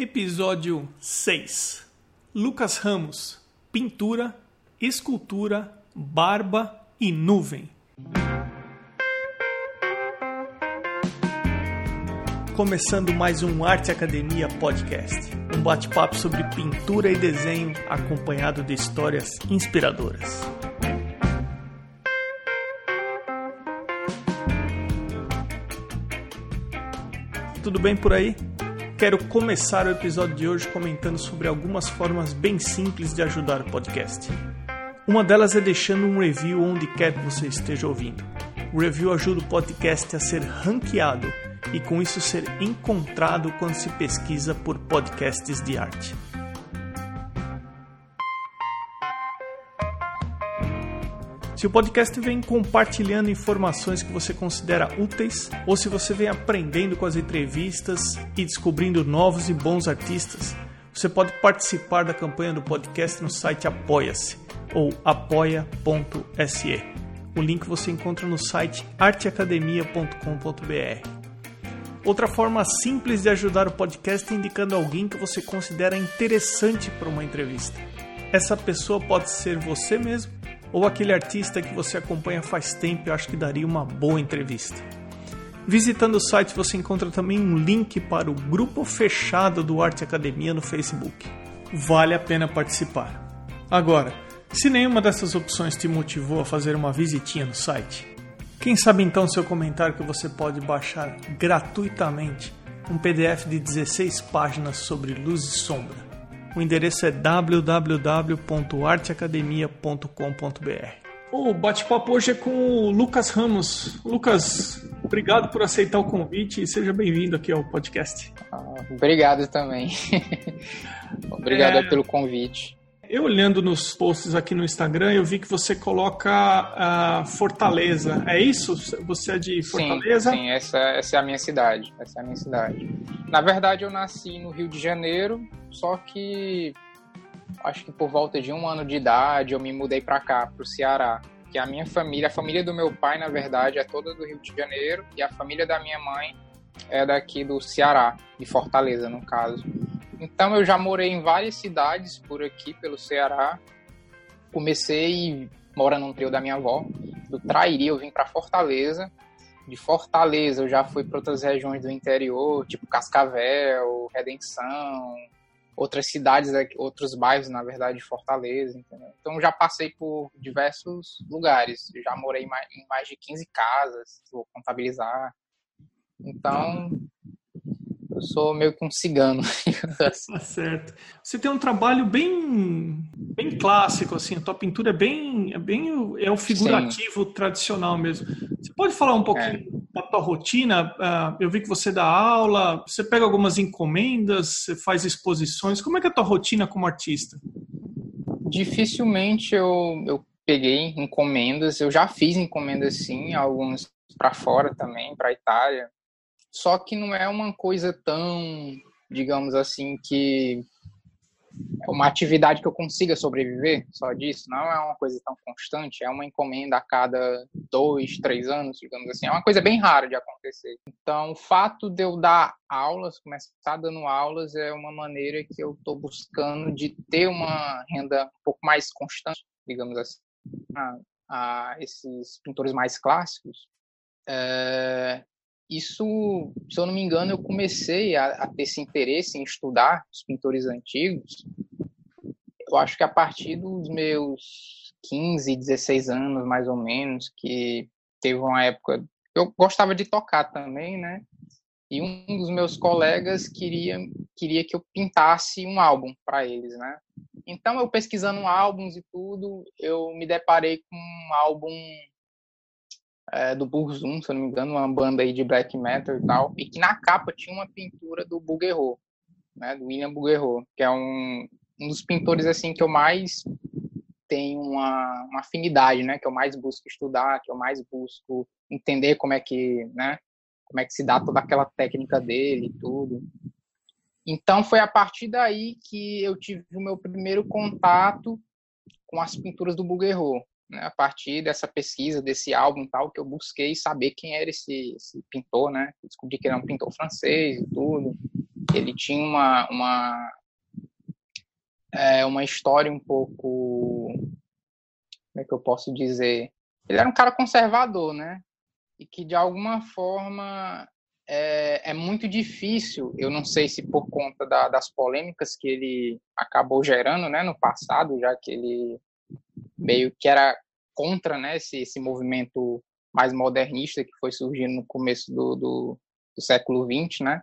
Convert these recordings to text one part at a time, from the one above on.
Episódio 6 Lucas Ramos Pintura, Escultura, Barba e Nuvem. Começando mais um Arte Academia Podcast, um bate-papo sobre pintura e desenho acompanhado de histórias inspiradoras. Tudo bem por aí? Quero começar o episódio de hoje comentando sobre algumas formas bem simples de ajudar o podcast. Uma delas é deixando um review onde quer que você esteja ouvindo. O review ajuda o podcast a ser ranqueado e com isso ser encontrado quando se pesquisa por podcasts de arte. Se o podcast vem compartilhando informações que você considera úteis, ou se você vem aprendendo com as entrevistas e descobrindo novos e bons artistas, você pode participar da campanha do podcast no site Apoia-se ou apoia.se. O link você encontra no site arteacademia.com.br. Outra forma simples de ajudar o podcast é indicando alguém que você considera interessante para uma entrevista. Essa pessoa pode ser você mesmo ou aquele artista que você acompanha faz tempo e acho que daria uma boa entrevista. Visitando o site você encontra também um link para o grupo fechado do Arte Academia no Facebook. Vale a pena participar. Agora, se nenhuma dessas opções te motivou a fazer uma visitinha no site, quem sabe então seu comentário que você pode baixar gratuitamente um PDF de 16 páginas sobre luz e sombra o endereço é www.arteacademia.com.br. O bate-papo hoje é com o Lucas Ramos. Lucas, obrigado por aceitar o convite e seja bem-vindo aqui ao podcast. Ah, obrigado também. obrigado é... pelo convite. Eu olhando nos posts aqui no Instagram, eu vi que você coloca a Fortaleza. É isso? Você é de Fortaleza? Sim, sim essa, essa é a minha cidade. Essa é a minha cidade. Na verdade, eu nasci no Rio de Janeiro, só que acho que por volta de um ano de idade eu me mudei para cá, para o Ceará. Que a minha família, a família do meu pai, na verdade, é toda do Rio de Janeiro e a família da minha mãe é daqui do Ceará, de Fortaleza, no caso. Então eu já morei em várias cidades por aqui, pelo Ceará. Comecei morando no trio da minha avó. Do Trairi eu vim para Fortaleza. De Fortaleza eu já fui para outras regiões do interior, tipo Cascavel, Redenção, outras cidades, outros bairros, na verdade, de Fortaleza, entendeu? Então já passei por diversos lugares. já morei em mais de 15 casas, vou contabilizar. Então, eu sou meio que um cigano. assim. Tá certo. Você tem um trabalho bem, bem clássico, assim, a tua pintura é bem, é bem é o figurativo Sim. tradicional mesmo. Você pode falar um pouquinho é. da tua rotina? Uh, eu vi que você dá aula, você pega algumas encomendas, você faz exposições. Como é que é a tua rotina como artista? Dificilmente eu, eu peguei encomendas, eu já fiz encomendas sim, alguns para fora também, para Itália, só que não é uma coisa tão, digamos assim, que é uma atividade que eu consiga sobreviver só disso. Não é uma coisa tão constante. É uma encomenda a cada dois, três anos, digamos assim. É uma coisa bem rara de acontecer. Então, o fato de eu dar aulas, começar dando aulas, é uma maneira que eu estou buscando de ter uma renda um pouco mais constante, digamos assim, a, a esses pintores mais clássicos. É, isso, se eu não me engano, eu comecei a, a, ter esse interesse em estudar os pintores antigos. Eu acho que a partir dos meus 15, 16 anos, mais ou menos, que teve uma época. Eu gostava de tocar também, né? E um dos meus colegas queria, queria que eu pintasse um álbum para eles, né? Então, eu pesquisando álbuns e tudo, eu me deparei com um álbum é, do Burzum, se eu não me engano, uma banda aí de black metal e tal, e que na capa tinha uma pintura do Bouguereau, né, do William Bouguereau, que é um, um dos pintores assim que eu mais tenho uma, uma afinidade, né, que eu mais busco estudar, que eu mais busco entender como é que, né, como é que se dá toda aquela técnica dele e tudo. Então foi a partir daí que eu tive o meu primeiro contato com as pinturas do Bouguereau né, a partir dessa pesquisa, desse álbum tal, que eu busquei saber quem era esse, esse pintor, né? Descobri que ele era um pintor francês e tudo. ele tinha uma, uma, é, uma história um pouco. Como é que eu posso dizer? Ele era um cara conservador, né? E que de alguma forma é, é muito difícil, eu não sei se por conta da, das polêmicas que ele acabou gerando né, no passado, já que ele meio que era contra né, esse, esse movimento mais modernista que foi surgindo no começo do, do, do século XX, né?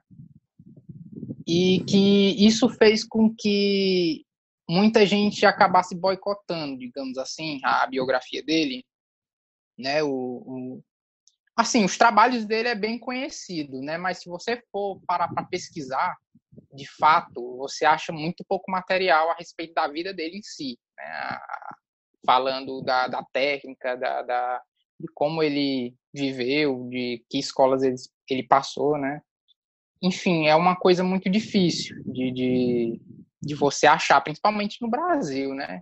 E que isso fez com que muita gente acabasse boicotando, digamos assim, a biografia dele, né? O, o, assim, os trabalhos dele é bem conhecido, né? Mas se você for parar para pesquisar, de fato, você acha muito pouco material a respeito da vida dele em si, né? Falando da, da técnica, da, da, de como ele viveu, de que escolas ele, ele passou, né? Enfim, é uma coisa muito difícil de, de, de você achar, principalmente no Brasil, né?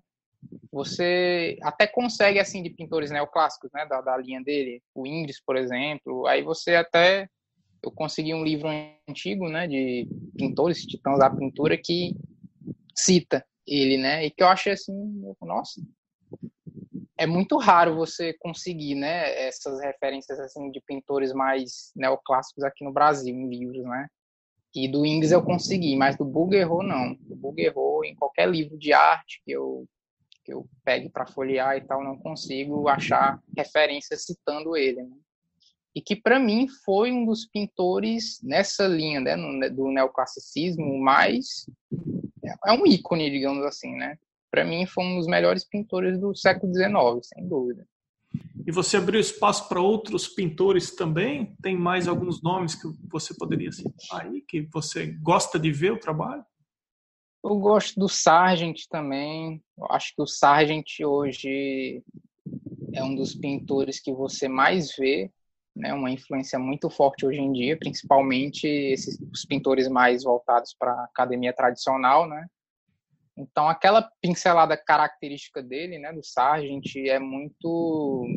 Você até consegue, assim, de pintores neoclássicos, né, da, da linha dele, o Ingres, por exemplo, aí você até, eu consegui um livro antigo, né, de pintores, titãs da pintura, que cita ele, né, e que eu achei assim, nossa, é muito raro você conseguir, né, essas referências assim de pintores mais neoclássicos aqui no Brasil em livros, né? E do Ingres eu consegui, mas do Bouguereau não. Do Bouguereau em qualquer livro de arte que eu que eu pegue para folhear e tal, não consigo achar referências citando ele, né? E que para mim foi um dos pintores nessa linha, né, do neoclassicismo, mais é um ícone, digamos assim, né? Para mim foi um dos melhores pintores do século XIX, sem dúvida. E você abriu espaço para outros pintores também? Tem mais alguns nomes que você poderia citar aí, que você gosta de ver o trabalho? Eu gosto do Sargent também. Eu acho que o Sargent hoje é um dos pintores que você mais vê, né? Uma influência muito forte hoje em dia, principalmente esses os pintores mais voltados para a academia tradicional, né? Então, aquela pincelada característica dele, né, do Sargent, é muito.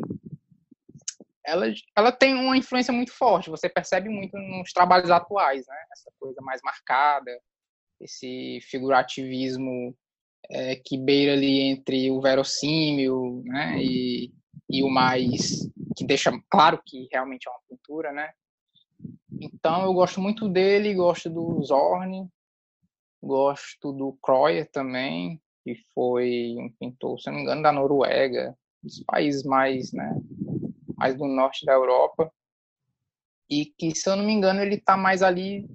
Ela, ela tem uma influência muito forte, você percebe muito nos trabalhos atuais, né? Essa coisa mais marcada, esse figurativismo é, que beira ali entre o verossímil, né? E, e o mais. que deixa claro que realmente é uma pintura, né? Então, eu gosto muito dele, gosto do Zorn, Gosto do Kreuer também, que foi um pintor, se não me engano, da Noruega, dos países mais, né, mais do norte da Europa. E que, se eu não me engano, ele está mais ali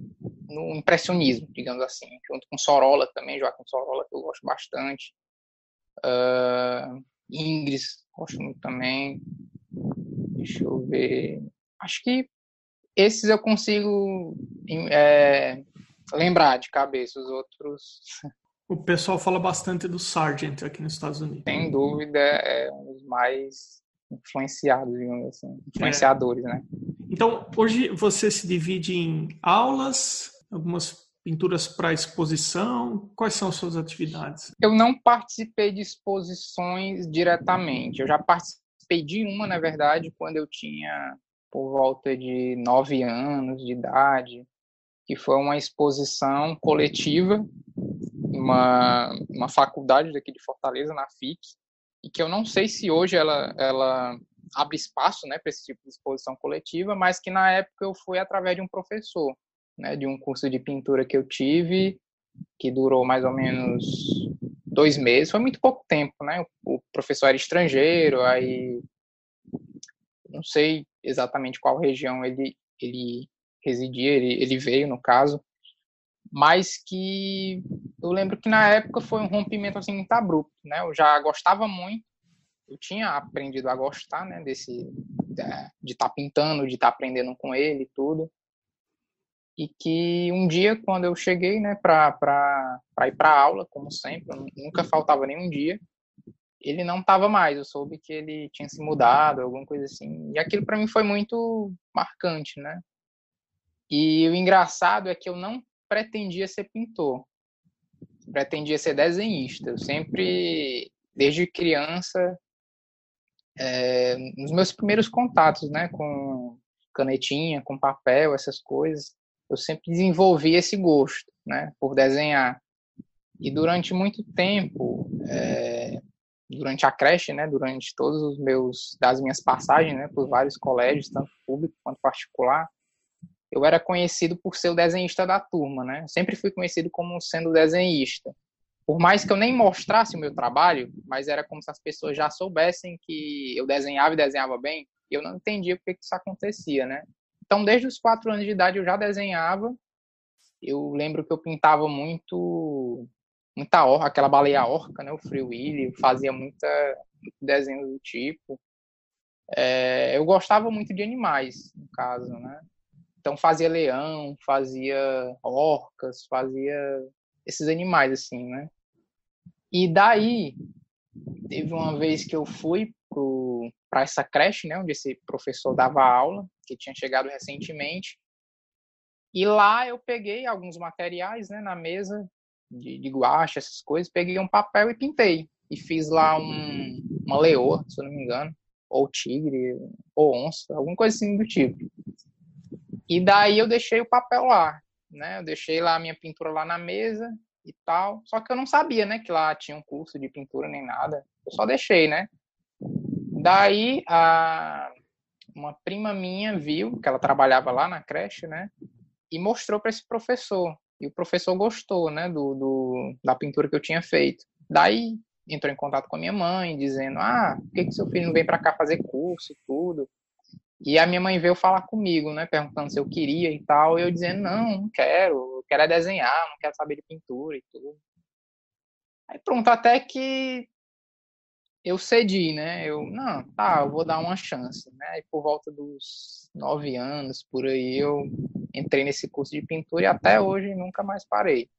no impressionismo, digamos assim, junto com Sorolla também, Joaquim Sorolla, que eu gosto bastante. Uh, Ingres, gosto muito também. Deixa eu ver. Acho que esses eu consigo é, lembrar de cabeça os outros. O pessoal fala bastante do Sargent aqui nos Estados Unidos. Sem dúvida, é um dos mais influenciados, digamos assim, influenciadores, é. né? Então, hoje você se divide em aulas, algumas pinturas para exposição. Quais são as suas atividades? Eu não participei de exposições diretamente. Eu já participei de uma, na verdade, quando eu tinha por volta de nove anos de idade que foi uma exposição coletiva, uma, uma faculdade daqui de Fortaleza, na FIC, e que eu não sei se hoje ela, ela abre espaço né, para esse tipo de exposição coletiva, mas que na época eu fui através de um professor, né, de um curso de pintura que eu tive, que durou mais ou menos dois meses, foi muito pouco tempo, né? O professor era estrangeiro, aí não sei exatamente qual região ele, ele residia, ele, ele veio no caso, mas que eu lembro que na época foi um rompimento assim muito abrupto, né? Eu já gostava muito, eu tinha aprendido a gostar, né? Desse de estar tá pintando, de estar tá aprendendo com ele e tudo, e que um dia quando eu cheguei, né, para para ir para aula, como sempre, nunca faltava nenhum dia, ele não estava mais. Eu soube que ele tinha se mudado, alguma coisa assim. E aquilo para mim foi muito marcante, né? E o engraçado é que eu não pretendia ser pintor, pretendia ser desenhista. Eu sempre, desde criança, é, nos meus primeiros contatos, né, com canetinha, com papel, essas coisas, eu sempre desenvolvi esse gosto. né, por desenhar. E durante muito tempo, é, durante a creche, né, durante todos os meus das minhas passagens, né, por vários colégios, tanto público quanto particular, eu era conhecido por ser o desenhista da turma, né? Sempre fui conhecido como sendo desenhista. Por mais que eu nem mostrasse o meu trabalho, mas era como se as pessoas já soubessem que eu desenhava e desenhava bem, e eu não entendia por que isso acontecia, né? Então, desde os quatro anos de idade eu já desenhava. Eu lembro que eu pintava muito muita orca, aquela baleia orca, né, o Free Willy, fazia muita desenho do tipo. É, eu gostava muito de animais, no caso, né? Então fazia leão, fazia orcas, fazia esses animais assim, né? E daí teve uma vez que eu fui para essa creche, né, onde esse professor dava aula, que tinha chegado recentemente. E lá eu peguei alguns materiais, né, na mesa de, de guache, essas coisas, peguei um papel e pintei. E fiz lá um, uma leoa, se eu não me engano, ou tigre, ou onça, alguma coisa assim do tipo. E daí eu deixei o papel lá, né? Eu deixei lá a minha pintura lá na mesa e tal. Só que eu não sabia, né, que lá tinha um curso de pintura nem nada. Eu só deixei, né? Daí a uma prima minha viu que ela trabalhava lá na creche, né? E mostrou para esse professor. E o professor gostou, né, do, do, da pintura que eu tinha feito. Daí entrou em contato com a minha mãe, dizendo: Ah, por que, que seu filho não vem para cá fazer curso e tudo? E a minha mãe veio falar comigo, né, perguntando se eu queria e tal. E eu dizendo: Não, não quero, eu quero é desenhar, não quero saber de pintura e tudo. Aí pronto, até que eu cedi, né? Eu, não, tá, eu vou dar uma chance, né? E por volta dos nove anos, por aí, eu entrei nesse curso de pintura e até hoje nunca mais parei.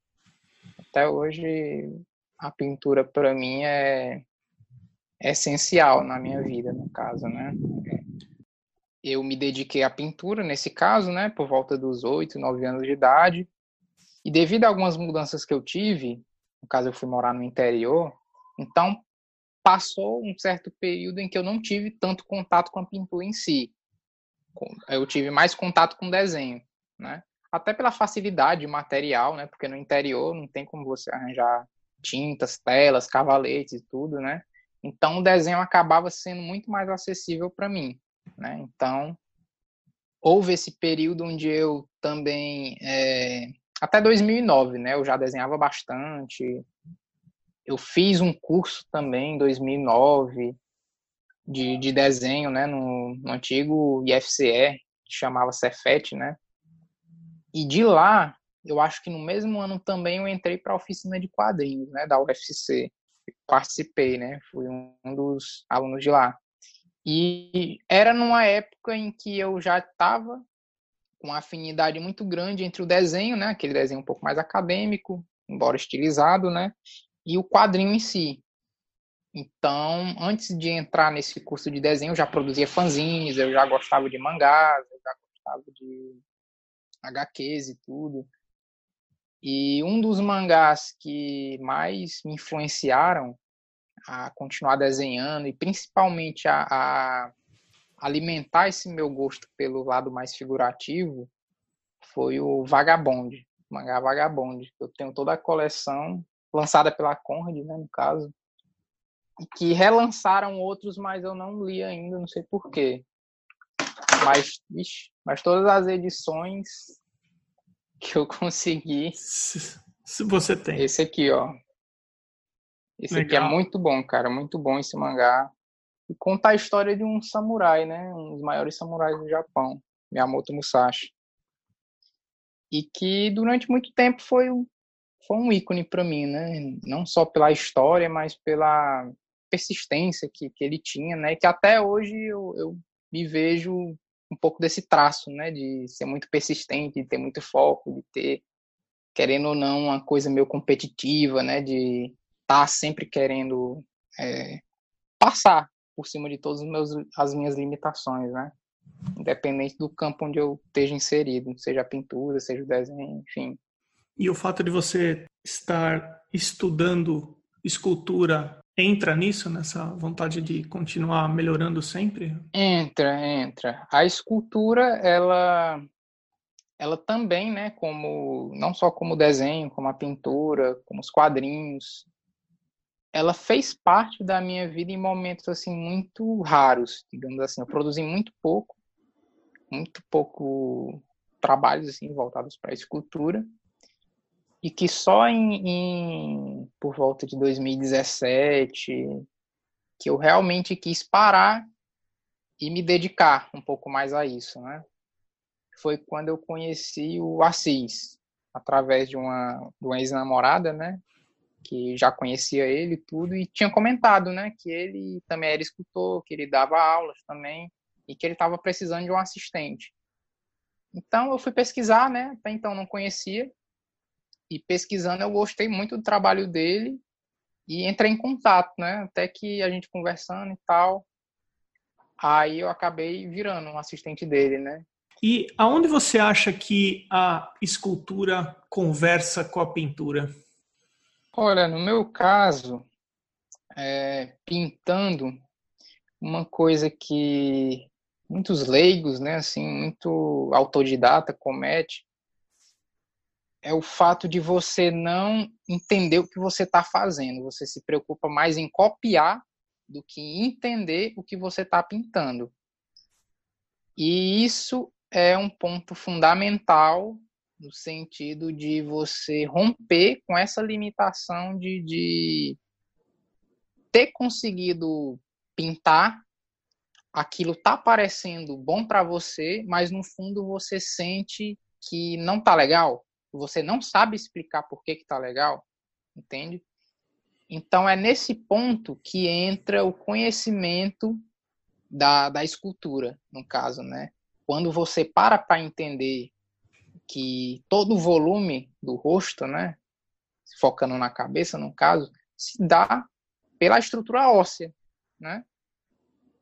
Até hoje a pintura para mim é, é essencial na minha vida, no caso, né? Eu me dediquei à pintura nesse caso, né? Por volta dos oito, nove anos de idade. E devido a algumas mudanças que eu tive, no caso eu fui morar no interior, então passou um certo período em que eu não tive tanto contato com a pintura em si. Eu tive mais contato com desenho, né? Até pela facilidade material, né? Porque no interior não tem como você arranjar tintas, telas, cavaletes e tudo, né? Então o desenho acabava sendo muito mais acessível para mim, né? Então houve esse período onde eu também é, até 2009, né? Eu já desenhava bastante, eu fiz um curso também em 2009 de, de desenho, né, no, no antigo IFCE, que chamava Cefet, né? E de lá, eu acho que no mesmo ano também eu entrei para a oficina de quadrinhos, né, da UFC. Participei, né? Fui um dos alunos de lá. E era numa época em que eu já estava com uma afinidade muito grande entre o desenho, né, aquele desenho um pouco mais acadêmico, embora estilizado, né, e o quadrinho em si. Então, antes de entrar nesse curso de desenho, eu já produzia fanzines, eu já gostava de mangás, eu já gostava de HQs e tudo. E um dos mangás que mais me influenciaram a continuar desenhando e principalmente a, a alimentar esse meu gosto pelo lado mais figurativo foi o Vagabond, o mangá Vagabond. Eu tenho toda a coleção lançada pela Conrad, né, no caso, que relançaram outros, mas eu não li ainda, não sei porquê. Mas, ixi, mas todas as edições que eu consegui. Se você tem. Esse aqui, ó. Esse Legal. aqui é muito bom, cara. Muito bom esse mangá. E conta a história de um samurai, né? Um dos maiores samurais do Japão, Miyamoto Musashi. E que durante muito tempo foi foi um ícone para mim, né? Não só pela história, mas pela persistência que, que ele tinha, né? Que até hoje eu, eu me vejo um pouco desse traço, né? De ser muito persistente, de ter muito foco, de ter, querendo ou não, uma coisa meio competitiva, né? De tá sempre querendo é, passar por cima de todas as minhas limitações, né? Independente do campo onde eu esteja inserido, seja a pintura, seja o desenho, enfim. E o fato de você estar estudando escultura entra nisso, nessa vontade de continuar melhorando sempre? Entra, entra. A escultura, ela ela também, né, como não só como desenho, como a pintura, como os quadrinhos, ela fez parte da minha vida em momentos assim muito raros, digamos assim. Eu produzi muito pouco, muito pouco trabalhos assim voltados para a escultura e que só em, em, por volta de 2017 que eu realmente quis parar e me dedicar um pouco mais a isso, né? Foi quando eu conheci o Assis através de uma, de uma ex-namorada, né? Que já conhecia ele tudo e tinha comentado, né? Que ele também era escultor, que ele dava aulas também e que ele estava precisando de um assistente. Então eu fui pesquisar, né? Até então não conhecia e pesquisando eu gostei muito do trabalho dele e entrei em contato, né? Até que a gente conversando e tal, aí eu acabei virando um assistente dele, né? E aonde você acha que a escultura conversa com a pintura? Olha, no meu caso, é, pintando, uma coisa que muitos leigos, né, assim, muito autodidata comete, é o fato de você não entender o que você está fazendo. Você se preocupa mais em copiar do que entender o que você está pintando. E isso é um ponto fundamental no sentido de você romper com essa limitação de, de ter conseguido pintar aquilo tá parecendo bom para você, mas no fundo você sente que não tá legal, você não sabe explicar por que que tá legal, entende? Então é nesse ponto que entra o conhecimento da, da escultura, no caso, né? Quando você para para entender que todo o volume do rosto, né, focando na cabeça, no caso, se dá pela estrutura óssea, né?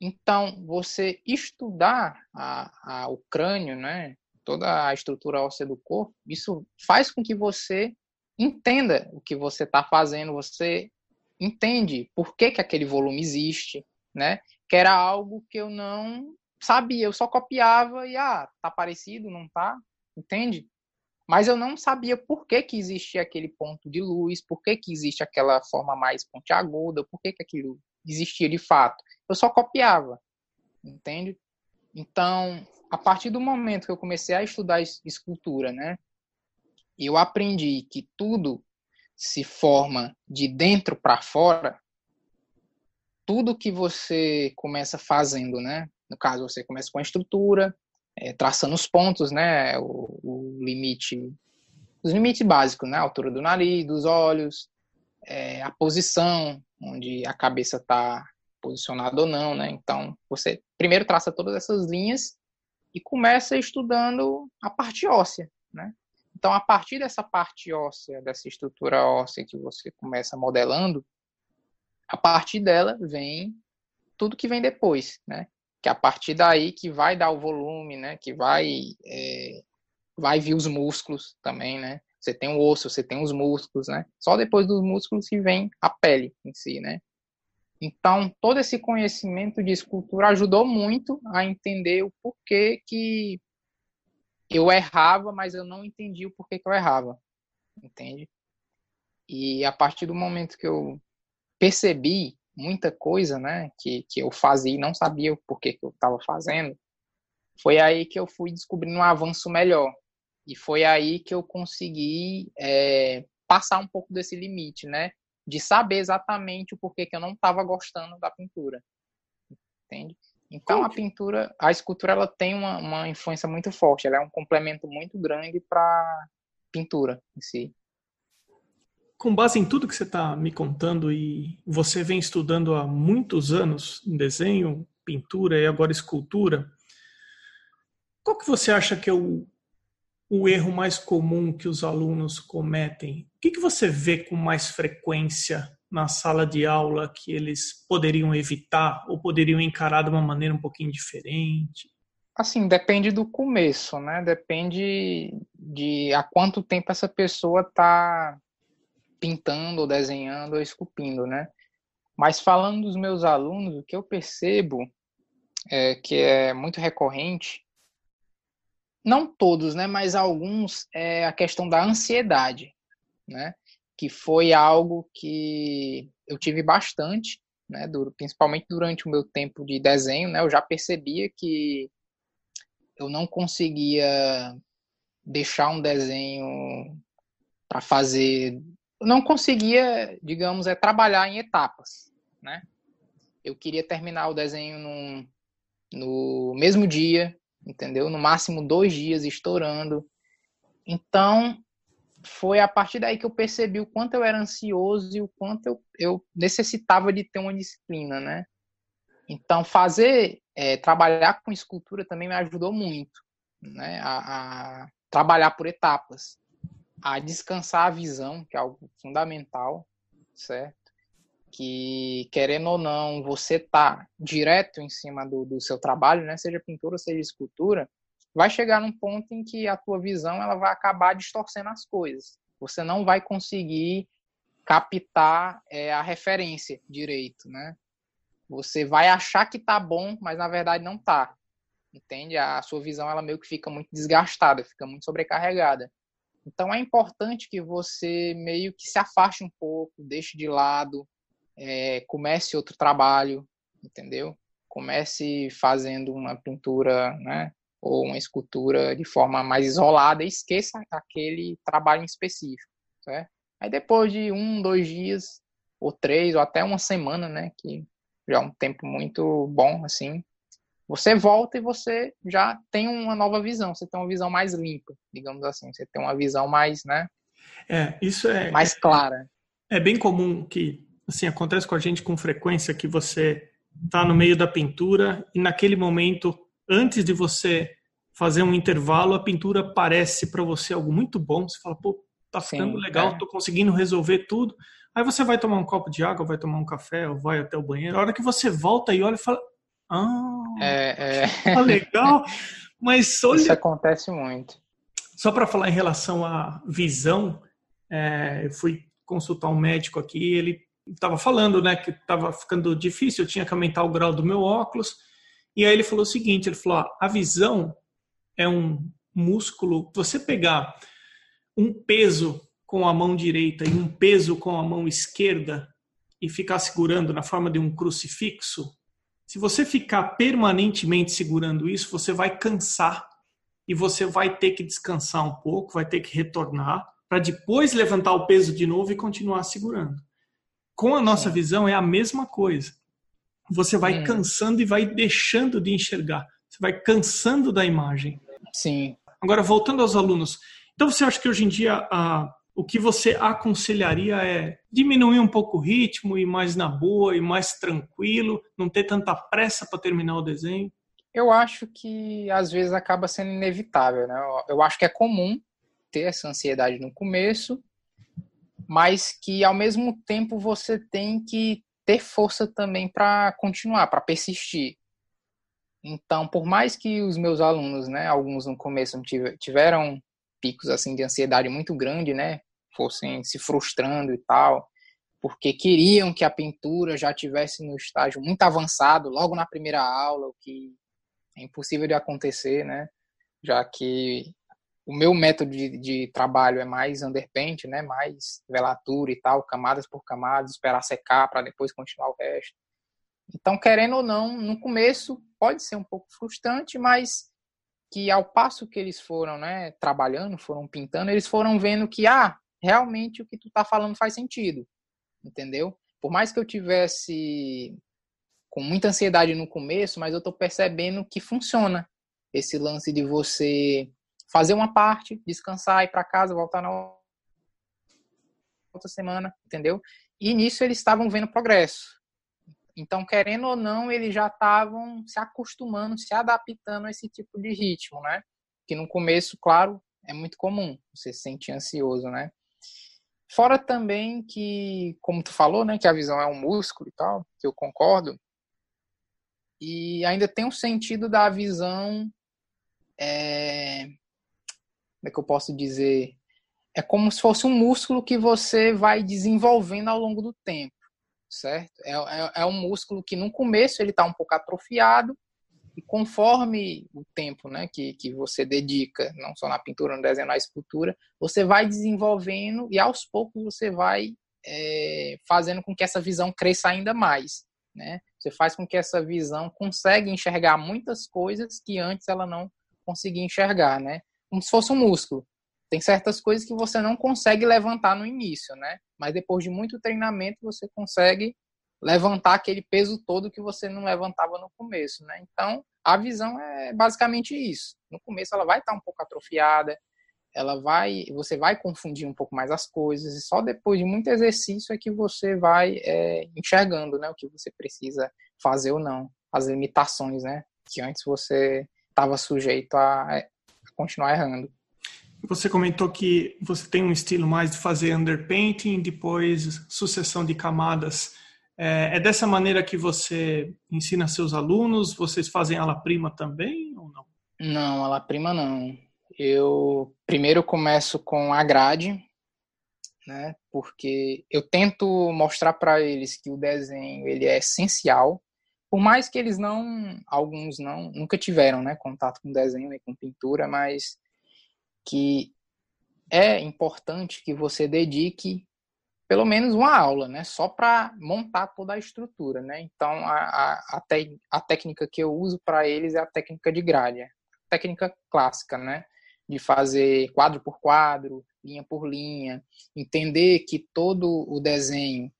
Então, você estudar a, a, o crânio, né, toda a estrutura óssea do corpo, isso faz com que você entenda o que você está fazendo, você entende por que, que aquele volume existe, né? Que era algo que eu não sabia, eu só copiava e, ah, tá parecido, não tá? Entende? Mas eu não sabia por que, que existia aquele ponto de luz, por que, que existe aquela forma mais pontiaguda, por que, que aquilo existia de fato. Eu só copiava, entende? Então, a partir do momento que eu comecei a estudar escultura, né, eu aprendi que tudo se forma de dentro para fora. Tudo que você começa fazendo, né? No caso, você começa com a estrutura, é, traçando os pontos, né? O, o, limite, os limites básicos, né? A altura do nariz, dos olhos, é, a posição, onde a cabeça está posicionada ou não, né? Então, você primeiro traça todas essas linhas e começa estudando a parte óssea, né? Então, a partir dessa parte óssea, dessa estrutura óssea que você começa modelando, a partir dela vem tudo que vem depois, né? Que é a partir daí que vai dar o volume, né? Que vai é, vai vir os músculos também, né? Você tem o osso, você tem os músculos, né? Só depois dos músculos que vem a pele em si, né? Então, todo esse conhecimento de escultura ajudou muito a entender o porquê que eu errava, mas eu não entendi o porquê que eu errava, entende? E a partir do momento que eu percebi muita coisa, né, que, que eu fazia e não sabia o porquê que eu estava fazendo, foi aí que eu fui descobrindo um avanço melhor. E foi aí que eu consegui é, passar um pouco desse limite, né? de saber exatamente o porquê que eu não estava gostando da pintura. Entende? Então a pintura, a escultura, ela tem uma, uma influência muito forte, ela é um complemento muito grande para pintura em si. Com base em tudo que você está me contando e você vem estudando há muitos anos desenho, pintura e agora escultura, qual que você acha que é o o erro mais comum que os alunos cometem? O que, que você vê com mais frequência na sala de aula que eles poderiam evitar ou poderiam encarar de uma maneira um pouquinho diferente? Assim, depende do começo, né? Depende de há quanto tempo essa pessoa está pintando, ou desenhando, ou esculpindo, né? Mas falando dos meus alunos, o que eu percebo é que é muito recorrente não todos, né, mas alguns, é a questão da ansiedade, né, que foi algo que eu tive bastante, né, principalmente durante o meu tempo de desenho, né, eu já percebia que eu não conseguia deixar um desenho para fazer, não conseguia, digamos, é trabalhar em etapas, né? Eu queria terminar o desenho num, no mesmo dia, entendeu? No máximo dois dias estourando. Então, foi a partir daí que eu percebi o quanto eu era ansioso e o quanto eu, eu necessitava de ter uma disciplina, né? Então, fazer, é, trabalhar com escultura também me ajudou muito, né? A, a, trabalhar por etapas, a descansar a visão, que é algo fundamental, certo? Que, querendo ou não, você tá direto em cima do, do seu trabalho, né? Seja pintura, seja escultura, vai chegar num ponto em que a tua visão ela vai acabar distorcendo as coisas. Você não vai conseguir captar é, a referência direito, né? Você vai achar que tá bom, mas na verdade não tá. Entende? A sua visão ela meio que fica muito desgastada, fica muito sobrecarregada. Então é importante que você meio que se afaste um pouco, deixe de lado, é, comece outro trabalho, entendeu? Comece fazendo uma pintura, né? ou uma escultura de forma mais isolada e esqueça aquele trabalho específico, certo? Aí depois de um, dois dias, ou três, ou até uma semana, né, que já é um tempo muito bom, assim, você volta e você já tem uma nova visão, você tem uma visão mais limpa, digamos assim, você tem uma visão mais, né? É, isso é mais clara. É, é bem comum que assim acontece com a gente com frequência que você está no meio da pintura e naquele momento antes de você fazer um intervalo, a pintura parece para você algo muito bom. Você fala, pô, tá ficando Sim, legal, é. tô conseguindo resolver tudo. Aí você vai tomar um copo de água, vai tomar um café, ou vai até o banheiro. A hora que você volta e olha e fala, ah, é, é. tá legal. Mas olha... Isso acontece muito. Só para falar em relação à visão, é, eu fui consultar um médico aqui, ele estava falando, né, que estava ficando difícil, eu tinha que aumentar o grau do meu óculos. E aí ele falou o seguinte, ele falou, ah, a visão é um músculo. Você pegar um peso com a mão direita e um peso com a mão esquerda e ficar segurando na forma de um crucifixo, se você ficar permanentemente segurando isso, você vai cansar e você vai ter que descansar um pouco, vai ter que retornar para depois levantar o peso de novo e continuar segurando. Com a nossa visão é a mesma coisa você vai hum. cansando e vai deixando de enxergar. Você vai cansando da imagem. Sim. Agora, voltando aos alunos. Então, você acha que hoje em dia a, o que você aconselharia é diminuir um pouco o ritmo, ir mais na boa, ir mais tranquilo, não ter tanta pressa para terminar o desenho? Eu acho que às vezes acaba sendo inevitável, né? Eu acho que é comum ter essa ansiedade no começo, mas que ao mesmo tempo você tem que ter força também para continuar, para persistir. Então, por mais que os meus alunos, né, alguns no começo tiveram picos assim de ansiedade muito grande, né, fossem se frustrando e tal, porque queriam que a pintura já tivesse no estágio muito avançado logo na primeira aula, o que é impossível de acontecer, né, já que o meu método de, de, trabalho é mais underpaint, né? Mais velatura e tal, camadas por camadas, esperar secar para depois continuar o resto. Então, querendo ou não, no começo pode ser um pouco frustrante, mas que ao passo que eles foram, né, trabalhando, foram pintando, eles foram vendo que ah, realmente o que tu tá falando faz sentido. Entendeu? Por mais que eu tivesse com muita ansiedade no começo, mas eu tô percebendo que funciona esse lance de você fazer uma parte, descansar, ir para casa, voltar na outra semana, entendeu? E nisso eles estavam vendo progresso. Então, querendo ou não, eles já estavam se acostumando, se adaptando a esse tipo de ritmo, né? Que no começo, claro, é muito comum você se sentir ansioso, né? Fora também que, como tu falou, né, que a visão é um músculo e tal, que eu concordo. E ainda tem um sentido da visão é, como é que eu posso dizer? É como se fosse um músculo que você vai desenvolvendo ao longo do tempo, certo? É, é, é um músculo que no começo ele está um pouco atrofiado, E conforme o tempo né, que, que você dedica, não só na pintura, no desenho, na escultura, você vai desenvolvendo e aos poucos você vai é, fazendo com que essa visão cresça ainda mais. Né? Você faz com que essa visão consiga enxergar muitas coisas que antes ela não conseguia enxergar, né? Como se fosse um músculo. Tem certas coisas que você não consegue levantar no início, né? Mas depois de muito treinamento você consegue levantar aquele peso todo que você não levantava no começo, né? Então, a visão é basicamente isso. No começo ela vai estar um pouco atrofiada, ela vai, você vai confundir um pouco mais as coisas e só depois de muito exercício é que você vai é, enxergando, né, o que você precisa fazer ou não, as limitações, né, que antes você estava sujeito a continuar errando. Você comentou que você tem um estilo mais de fazer underpainting, depois sucessão de camadas. É, é dessa maneira que você ensina seus alunos? Vocês fazem ala prima também ou não? Não, ala prima não. Eu primeiro começo com a grade, né? Porque eu tento mostrar para eles que o desenho ele é essencial, por mais que eles não, alguns não, nunca tiveram, né, contato com desenho e com pintura, mas que é importante que você dedique pelo menos uma aula, né, só para montar toda a estrutura, né. Então a, a, a, te, a técnica que eu uso para eles é a técnica de grade, técnica clássica, né? De fazer quadro por quadro, linha por linha, entender que todo o desenho,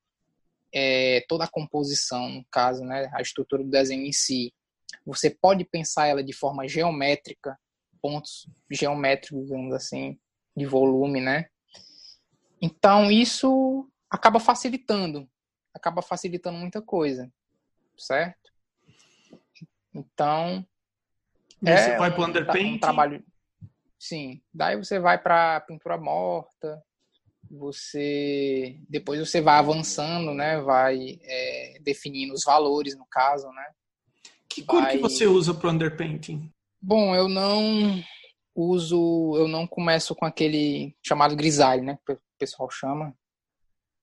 é, toda a composição, no caso, né, a estrutura do desenho em si, você pode pensar ela de forma geométrica, pontos geométricos, digamos assim, de volume, né? Então isso acaba facilitando, acaba facilitando muita coisa, certo? Então é você vai para o underpaint? Um trabalho Sim. Daí você vai para pintura morta, você depois você vai avançando, né? Vai é, definindo os valores no caso, né? Que cor vai... que você usa para underpainting? Bom, eu não uso, eu não começo com aquele chamado grisalho, né? Que o pessoal chama,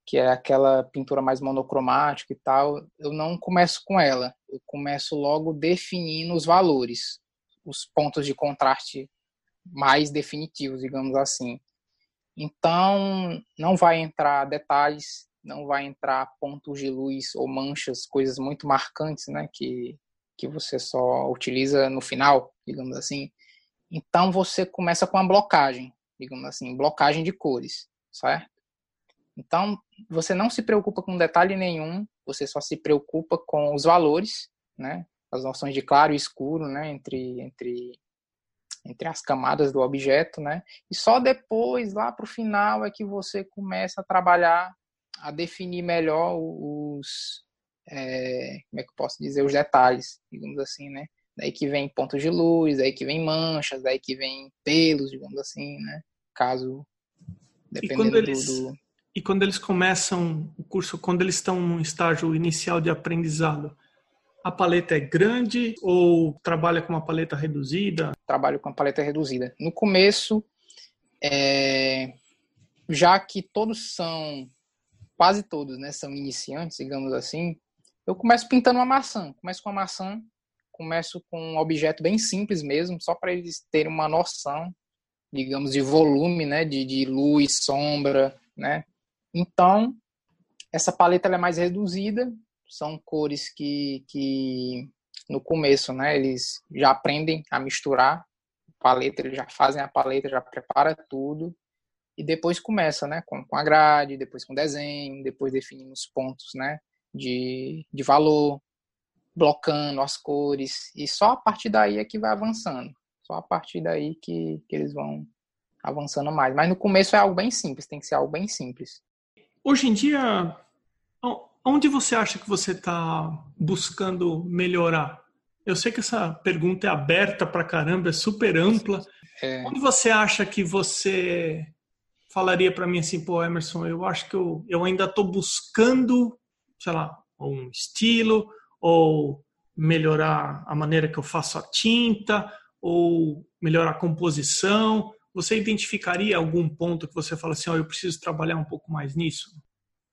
que é aquela pintura mais monocromática e tal. Eu não começo com ela. Eu começo logo definindo os valores, os pontos de contraste mais definitivos, digamos assim. Então, não vai entrar detalhes, não vai entrar pontos de luz ou manchas, coisas muito marcantes, né, que, que você só utiliza no final, digamos assim. Então, você começa com a blocagem, digamos assim, blocagem de cores, certo? Então, você não se preocupa com detalhe nenhum, você só se preocupa com os valores, né? As noções de claro e escuro, né? Entre, entre entre as camadas do objeto, né? E só depois, lá para o final, é que você começa a trabalhar, a definir melhor os, é, como é que eu posso dizer, os detalhes, digamos assim, né? Daí que vem pontos de luz, daí que vem manchas, daí que vem pelos, digamos assim, né? Caso, dependendo eles, do. E quando eles começam o curso, quando eles estão no estágio inicial de aprendizado, a paleta é grande ou trabalha com uma paleta reduzida? Trabalho com a paleta reduzida. No começo, é... já que todos são, quase todos, né, são iniciantes, digamos assim, eu começo pintando uma maçã. Começo com a maçã, começo com um objeto bem simples mesmo, só para eles terem uma noção, digamos, de volume, né, de, de luz, sombra, né. Então, essa paleta é mais reduzida, são cores que, que no começo, né, eles já aprendem a misturar paleta, eles já fazem a paleta, já prepara tudo e depois começa, né, com, com a grade, depois com desenho, depois definindo os pontos, né, de, de valor, blocando as cores e só a partir daí é que vai avançando, só a partir daí que, que eles vão avançando mais. Mas no começo é algo bem simples, tem que ser algo bem simples. Hoje em dia, onde você acha que você está buscando melhorar? Eu sei que essa pergunta é aberta para caramba, é super ampla. É... Onde você acha que você falaria para mim assim, pô, Emerson, eu acho que eu, eu ainda estou buscando, sei lá, um estilo ou melhorar a maneira que eu faço a tinta ou melhorar a composição. Você identificaria algum ponto que você fala assim, oh, eu preciso trabalhar um pouco mais nisso?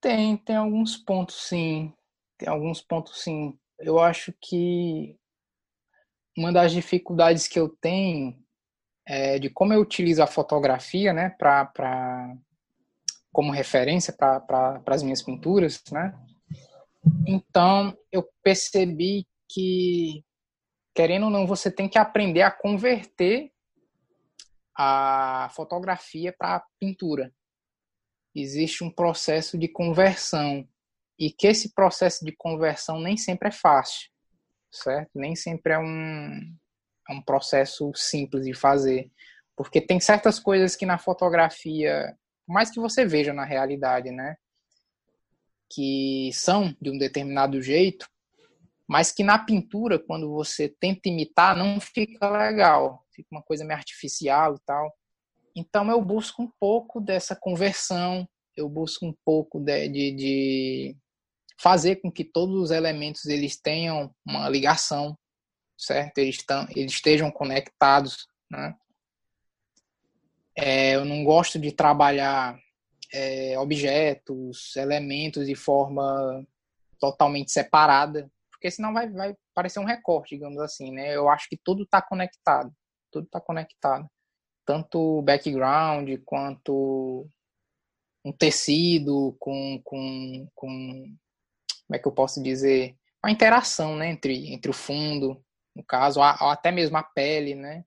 Tem, tem alguns pontos sim. Tem alguns pontos sim. Eu acho que uma das dificuldades que eu tenho é de como eu utilizo a fotografia, né, para como referência para pra, as minhas pinturas, né? Então, eu percebi que, querendo ou não, você tem que aprender a converter a fotografia para pintura. Existe um processo de conversão e que esse processo de conversão nem sempre é fácil, certo? Nem sempre é um, é um processo simples de fazer, porque tem certas coisas que na fotografia, mais que você veja na realidade, né, que são de um determinado jeito, mas que na pintura, quando você tenta imitar, não fica legal, fica uma coisa meio artificial e tal. Então eu busco um pouco dessa conversão, eu busco um pouco de, de, de fazer com que todos os elementos eles tenham uma ligação, certo? Eles, tão, eles estejam conectados, né? É, eu não gosto de trabalhar é, objetos, elementos de forma totalmente separada, porque senão vai, vai parecer um recorte, digamos assim, né? Eu acho que tudo está conectado, tudo está conectado, tanto o background quanto um tecido com, com, com como é que eu posso dizer uma interação, né, entre entre o fundo, no caso, ou até mesmo a pele, né?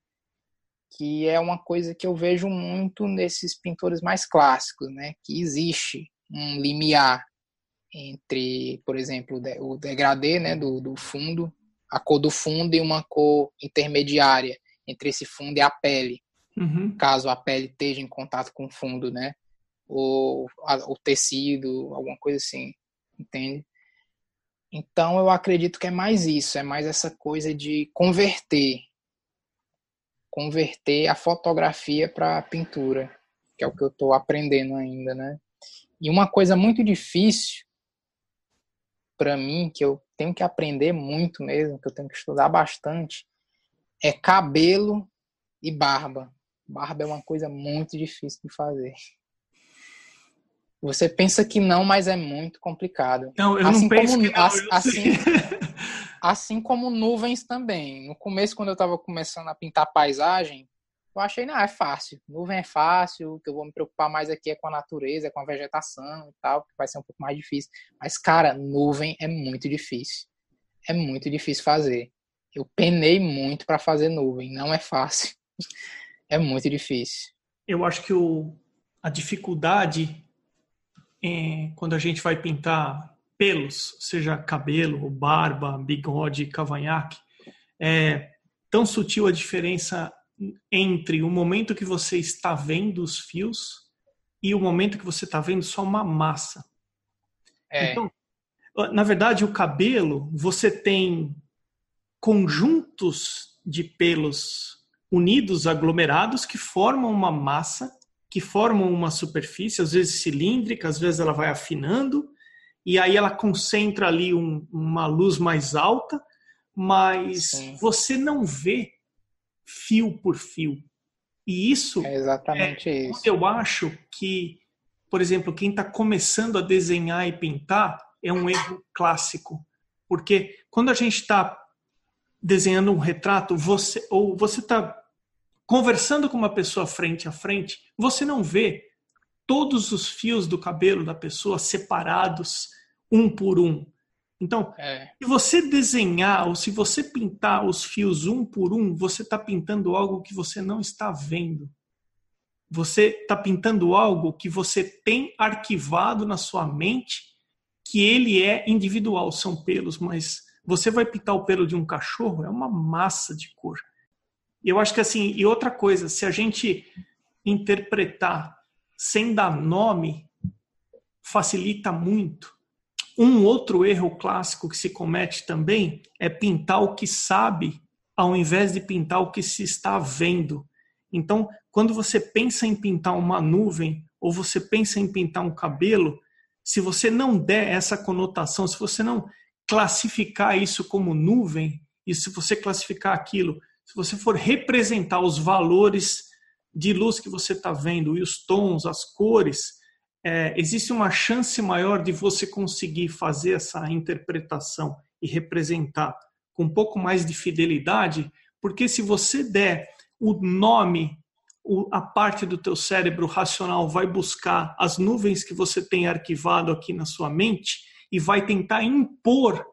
Que é uma coisa que eu vejo muito nesses pintores mais clássicos, né? Que existe um limiar entre, por exemplo, o degradê, né, do, do fundo, a cor do fundo e uma cor intermediária entre esse fundo e a pele. Uhum. Caso a pele esteja em contato com o fundo, né? Ou a, o tecido, alguma coisa assim, entende? Então eu acredito que é mais isso, é mais essa coisa de converter converter a fotografia para pintura, que é o que eu estou aprendendo ainda, né? E uma coisa muito difícil para mim, que eu tenho que aprender muito mesmo, que eu tenho que estudar bastante, é cabelo e barba. Barba é uma coisa muito difícil de fazer. Você pensa que não, mas é muito complicado. Não, eu assim não penso como, que não, assim, Assim como nuvens também. No começo, quando eu estava começando a pintar paisagem, eu achei, não, é fácil. Nuvem é fácil, o que eu vou me preocupar mais aqui é com a natureza, é com a vegetação e tal, que vai ser um pouco mais difícil. Mas, cara, nuvem é muito difícil. É muito difícil fazer. Eu penei muito para fazer nuvem, não é fácil. É muito difícil. Eu acho que o, a dificuldade é, quando a gente vai pintar pelos, seja cabelo, barba, bigode, cavanhaque, é tão sutil a diferença entre o momento que você está vendo os fios e o momento que você está vendo só uma massa. É. Então, na verdade, o cabelo, você tem conjuntos de pelos unidos, aglomerados, que formam uma massa, que formam uma superfície, às vezes cilíndrica, às vezes ela vai afinando, e aí ela concentra ali um, uma luz mais alta, mas Sim. você não vê fio por fio. E isso é exatamente é, isso. Eu acho que, por exemplo, quem está começando a desenhar e pintar é um erro clássico, porque quando a gente está desenhando um retrato, você ou você está conversando com uma pessoa frente a frente, você não vê todos os fios do cabelo da pessoa separados um por um. Então, é. se você desenhar ou se você pintar os fios um por um, você está pintando algo que você não está vendo. Você está pintando algo que você tem arquivado na sua mente, que ele é individual, são pelos, mas você vai pintar o pelo de um cachorro, é uma massa de cor. Eu acho que assim, e outra coisa, se a gente interpretar sem dar nome, facilita muito. Um outro erro clássico que se comete também é pintar o que sabe ao invés de pintar o que se está vendo. Então, quando você pensa em pintar uma nuvem ou você pensa em pintar um cabelo, se você não der essa conotação, se você não classificar isso como nuvem, e se você classificar aquilo, se você for representar os valores de luz que você está vendo e os tons, as cores, é, existe uma chance maior de você conseguir fazer essa interpretação e representar com um pouco mais de fidelidade, porque se você der o nome, a parte do teu cérebro racional vai buscar as nuvens que você tem arquivado aqui na sua mente e vai tentar impor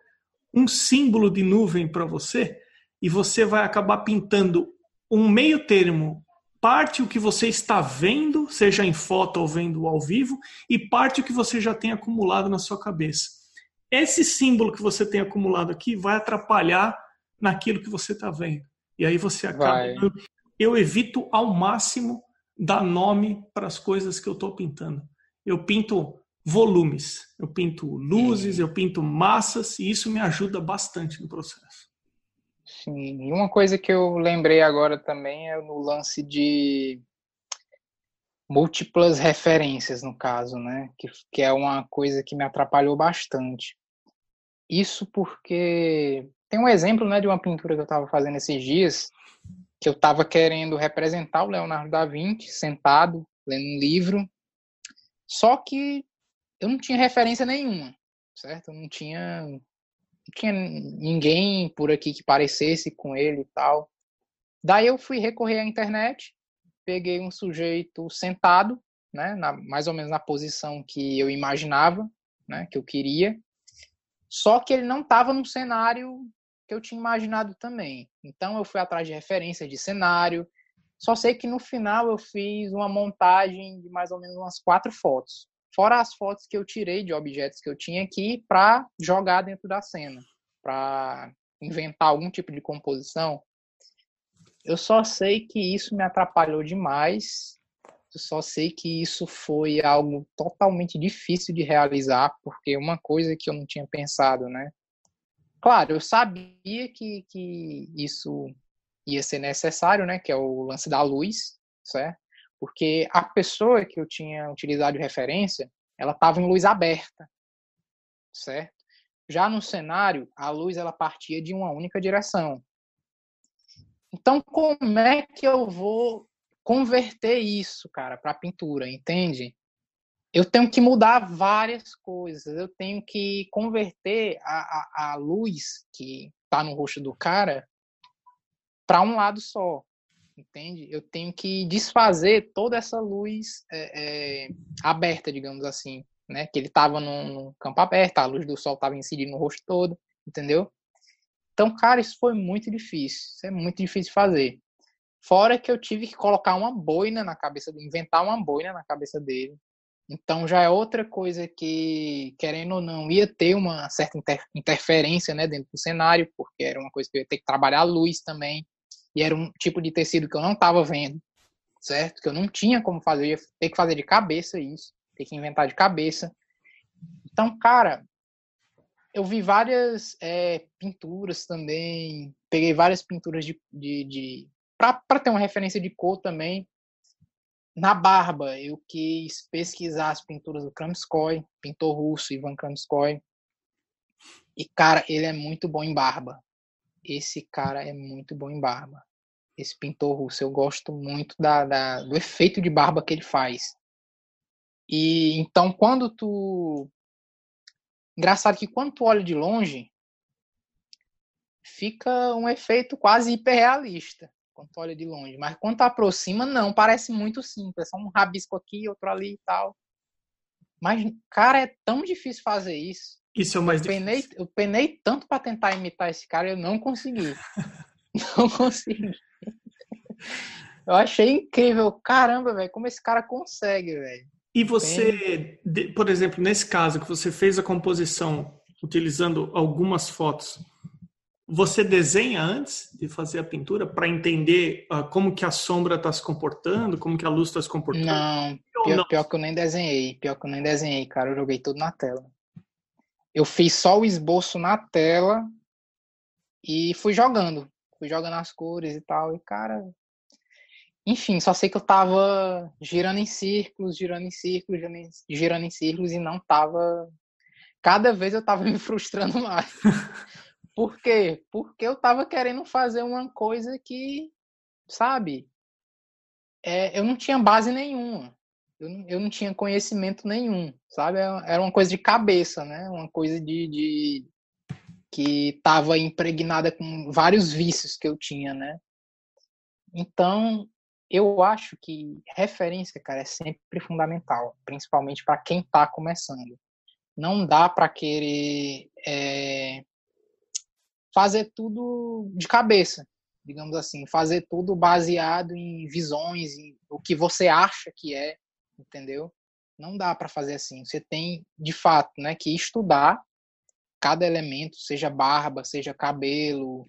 um símbolo de nuvem para você, e você vai acabar pintando um meio termo parte o que você está vendo, seja em foto ou vendo ao vivo, e parte o que você já tem acumulado na sua cabeça. Esse símbolo que você tem acumulado aqui vai atrapalhar naquilo que você está vendo. E aí você acaba. Eu, eu evito ao máximo dar nome para as coisas que eu estou pintando. Eu pinto volumes, eu pinto luzes, eu pinto massas, e isso me ajuda bastante no processo. Sim, e uma coisa que eu lembrei agora também é no lance de múltiplas referências, no caso, né? Que, que é uma coisa que me atrapalhou bastante. Isso porque tem um exemplo né, de uma pintura que eu estava fazendo esses dias, que eu estava querendo representar o Leonardo da Vinci sentado, lendo um livro, só que eu não tinha referência nenhuma, certo? Eu não tinha tinha ninguém por aqui que parecesse com ele e tal. Daí eu fui recorrer à internet, peguei um sujeito sentado, né, na, mais ou menos na posição que eu imaginava, né, que eu queria. Só que ele não estava no cenário que eu tinha imaginado também. Então eu fui atrás de referências de cenário. Só sei que no final eu fiz uma montagem de mais ou menos umas quatro fotos fora as fotos que eu tirei de objetos que eu tinha aqui para jogar dentro da cena, para inventar algum tipo de composição. Eu só sei que isso me atrapalhou demais. Eu só sei que isso foi algo totalmente difícil de realizar, porque uma coisa que eu não tinha pensado, né? Claro, eu sabia que, que isso ia ser necessário, né? Que é o lance da luz, certo? Porque a pessoa que eu tinha utilizado de referência, ela estava em luz aberta, certo? Já no cenário, a luz ela partia de uma única direção. Então, como é que eu vou converter isso, cara, para pintura, entende? Eu tenho que mudar várias coisas. Eu tenho que converter a, a, a luz que está no rosto do cara para um lado só entende? Eu tenho que desfazer toda essa luz é, é, aberta, digamos assim, né? Que ele estava num, campo aberto, a luz do sol estava incidindo no rosto todo, entendeu? Então, cara, isso foi muito difícil. Isso é muito difícil de fazer. Fora que eu tive que colocar uma boina na cabeça, inventar uma boina na cabeça dele. Então já é outra coisa que, querendo ou não, ia ter uma certa interferência né, dentro do cenário, porque era uma coisa que eu ia ter que trabalhar a luz também e era um tipo de tecido que eu não estava vendo, certo? Que eu não tinha como fazer, eu ia ter que fazer de cabeça isso, ter que inventar de cabeça. Então, cara, eu vi várias é, pinturas também, peguei várias pinturas de, de, de para ter uma referência de cor também. Na barba, eu quis pesquisar as pinturas do Kramskoy, pintor russo Ivan Kramskoy. E, cara, ele é muito bom em barba. Esse cara é muito bom em barba esse pintor russo. Eu gosto muito da, da, do efeito de barba que ele faz. E então quando tu engraçado que quando tu olha de longe fica um efeito quase hiperrealista quando tu olha de longe, mas quando tu aproxima não, parece muito simples, é só um rabisco aqui, outro ali e tal. Mas cara, é tão difícil fazer isso. Isso é o mais eu penei, difícil. Eu penei tanto para tentar imitar esse cara, eu não consegui. não consegui. Eu achei incrível. Caramba, velho, como esse cara consegue, velho. E você, por exemplo, nesse caso que você fez a composição utilizando algumas fotos, você desenha antes de fazer a pintura para entender uh, como que a sombra está se comportando, como que a luz está se comportando? Não pior, não, pior que eu nem desenhei. Pior que eu nem desenhei, cara. Eu joguei tudo na tela. Eu fiz só o esboço na tela e fui jogando fui jogando as cores e tal, e cara. Enfim, só sei que eu tava girando em círculos, girando em círculos, girando em, círculos e não tava. Cada vez eu tava me frustrando mais. Por quê? Porque eu tava querendo fazer uma coisa que, sabe, é, eu não tinha base nenhuma. Eu não, eu não tinha conhecimento nenhum, sabe? Era uma coisa de cabeça, né? Uma coisa de, de que estava impregnada com vários vícios que eu tinha, né? Então, eu acho que referência, cara, é sempre fundamental, principalmente para quem está começando. Não dá para querer é, fazer tudo de cabeça, digamos assim, fazer tudo baseado em visões, em o que você acha que é, entendeu? Não dá para fazer assim. Você tem, de fato, né, que estudar cada elemento, seja barba, seja cabelo,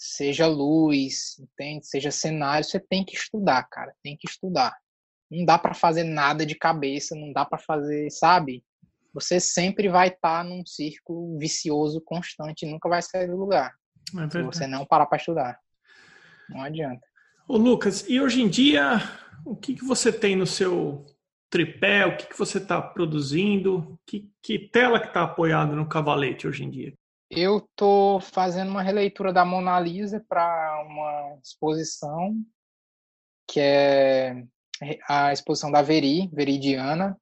seja luz, entende? Seja cenário, você tem que estudar, cara, tem que estudar. Não dá para fazer nada de cabeça, não dá para fazer, sabe? Você sempre vai estar tá num círculo vicioso constante, nunca vai sair do lugar. É se você não parar para estudar. Não adianta. Ô Lucas, e hoje em dia, o que, que você tem no seu tripé? O que, que você está produzindo? Que, que tela que está apoiada no cavalete hoje em dia? Eu estou fazendo uma releitura da Mona Lisa para uma exposição que é a exposição da Veri, Veridiana,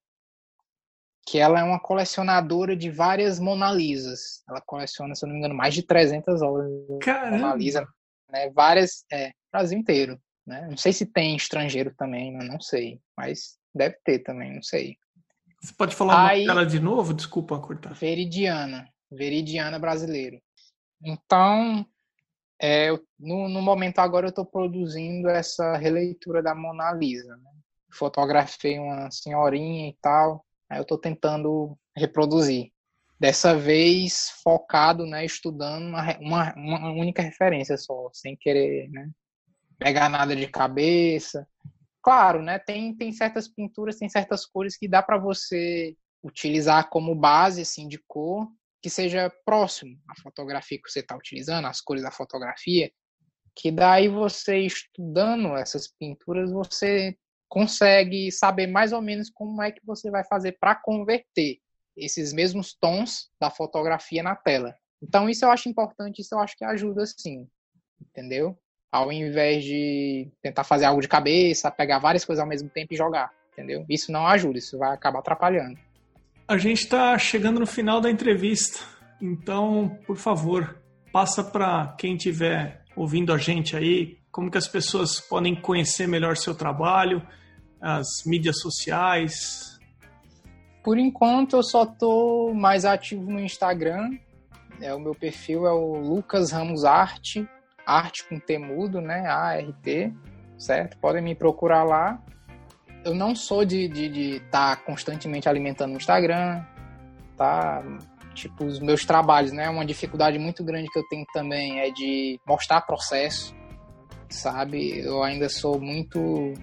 que ela é uma colecionadora de várias Mona Lisas. Ela coleciona, se eu não me engano, mais de 300 obras de Mona Lisa, né? Várias, é, Brasil inteiro, né? Não sei se tem estrangeiro também, não sei, mas deve ter também, não sei. Você pode falar Aí, dela de novo? Desculpa cortar. Veridiana. Veridiana brasileiro. Então, é, no, no, momento agora eu estou produzindo essa releitura da Mona Lisa. Né? Fotografei uma senhorinha e tal, aí eu estou tentando reproduzir. Dessa vez focado, né, estudando uma, uma, uma, única referência só, sem querer né, pegar nada de cabeça. Claro, né, tem, tem certas pinturas, tem certas cores que dá para você utilizar como base assim de cor que seja próximo à fotografia que você está utilizando, as cores da fotografia, que daí você estudando essas pinturas, você consegue saber mais ou menos como é que você vai fazer para converter esses mesmos tons da fotografia na tela. Então isso eu acho importante, isso eu acho que ajuda sim, entendeu? Ao invés de tentar fazer algo de cabeça, pegar várias coisas ao mesmo tempo e jogar, entendeu? Isso não ajuda, isso vai acabar atrapalhando. A gente está chegando no final da entrevista, então, por favor, passa para quem estiver ouvindo a gente aí, como que as pessoas podem conhecer melhor seu trabalho, as mídias sociais. Por enquanto, eu só tô mais ativo no Instagram. É o meu perfil é o Lucas Ramos Arte, arte com temudo, né? A R T, certo? Podem me procurar lá eu não sou de estar de, de tá constantemente alimentando o Instagram, tá? Tipo, os meus trabalhos, né? Uma dificuldade muito grande que eu tenho também é de mostrar processo, sabe? Eu ainda sou muito.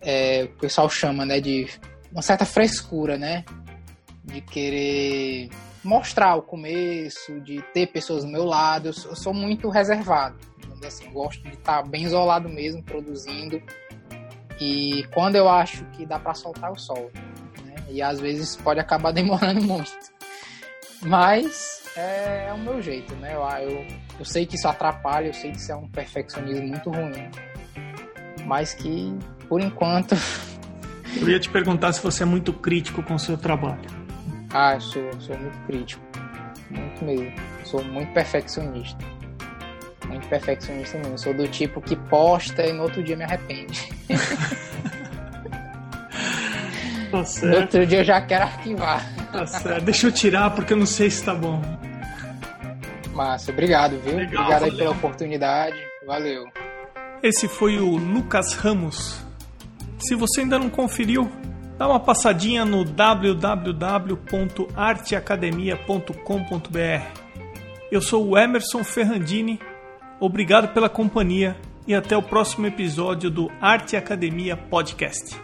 É, o pessoal chama, né? De uma certa frescura, né? De querer mostrar o começo, de ter pessoas do meu lado. Eu sou, eu sou muito reservado. Assim, gosto de estar bem isolado mesmo, produzindo e quando eu acho que dá para soltar, eu solto. Né? E às vezes pode acabar demorando muito. Mas é, é o meu jeito, né? Eu, eu, eu sei que isso atrapalha, eu sei que isso é um perfeccionismo muito ruim. Mas que, por enquanto. Eu ia te perguntar se você é muito crítico com o seu trabalho. Ah, eu sou, sou muito crítico. Muito mesmo. Sou muito perfeccionista muito perfeccionista mesmo. Sou do tipo que posta e no outro dia me arrepende. tá certo. No outro dia eu já quero arquivar. Tá certo. Deixa eu tirar porque eu não sei se tá bom. Massa, obrigado, viu? Legal, obrigado aí pela oportunidade. Valeu. Esse foi o Lucas Ramos. Se você ainda não conferiu, dá uma passadinha no www.arteacademia.com.br. Eu sou o Emerson Ferrandini Obrigado pela companhia e até o próximo episódio do Arte Academia Podcast.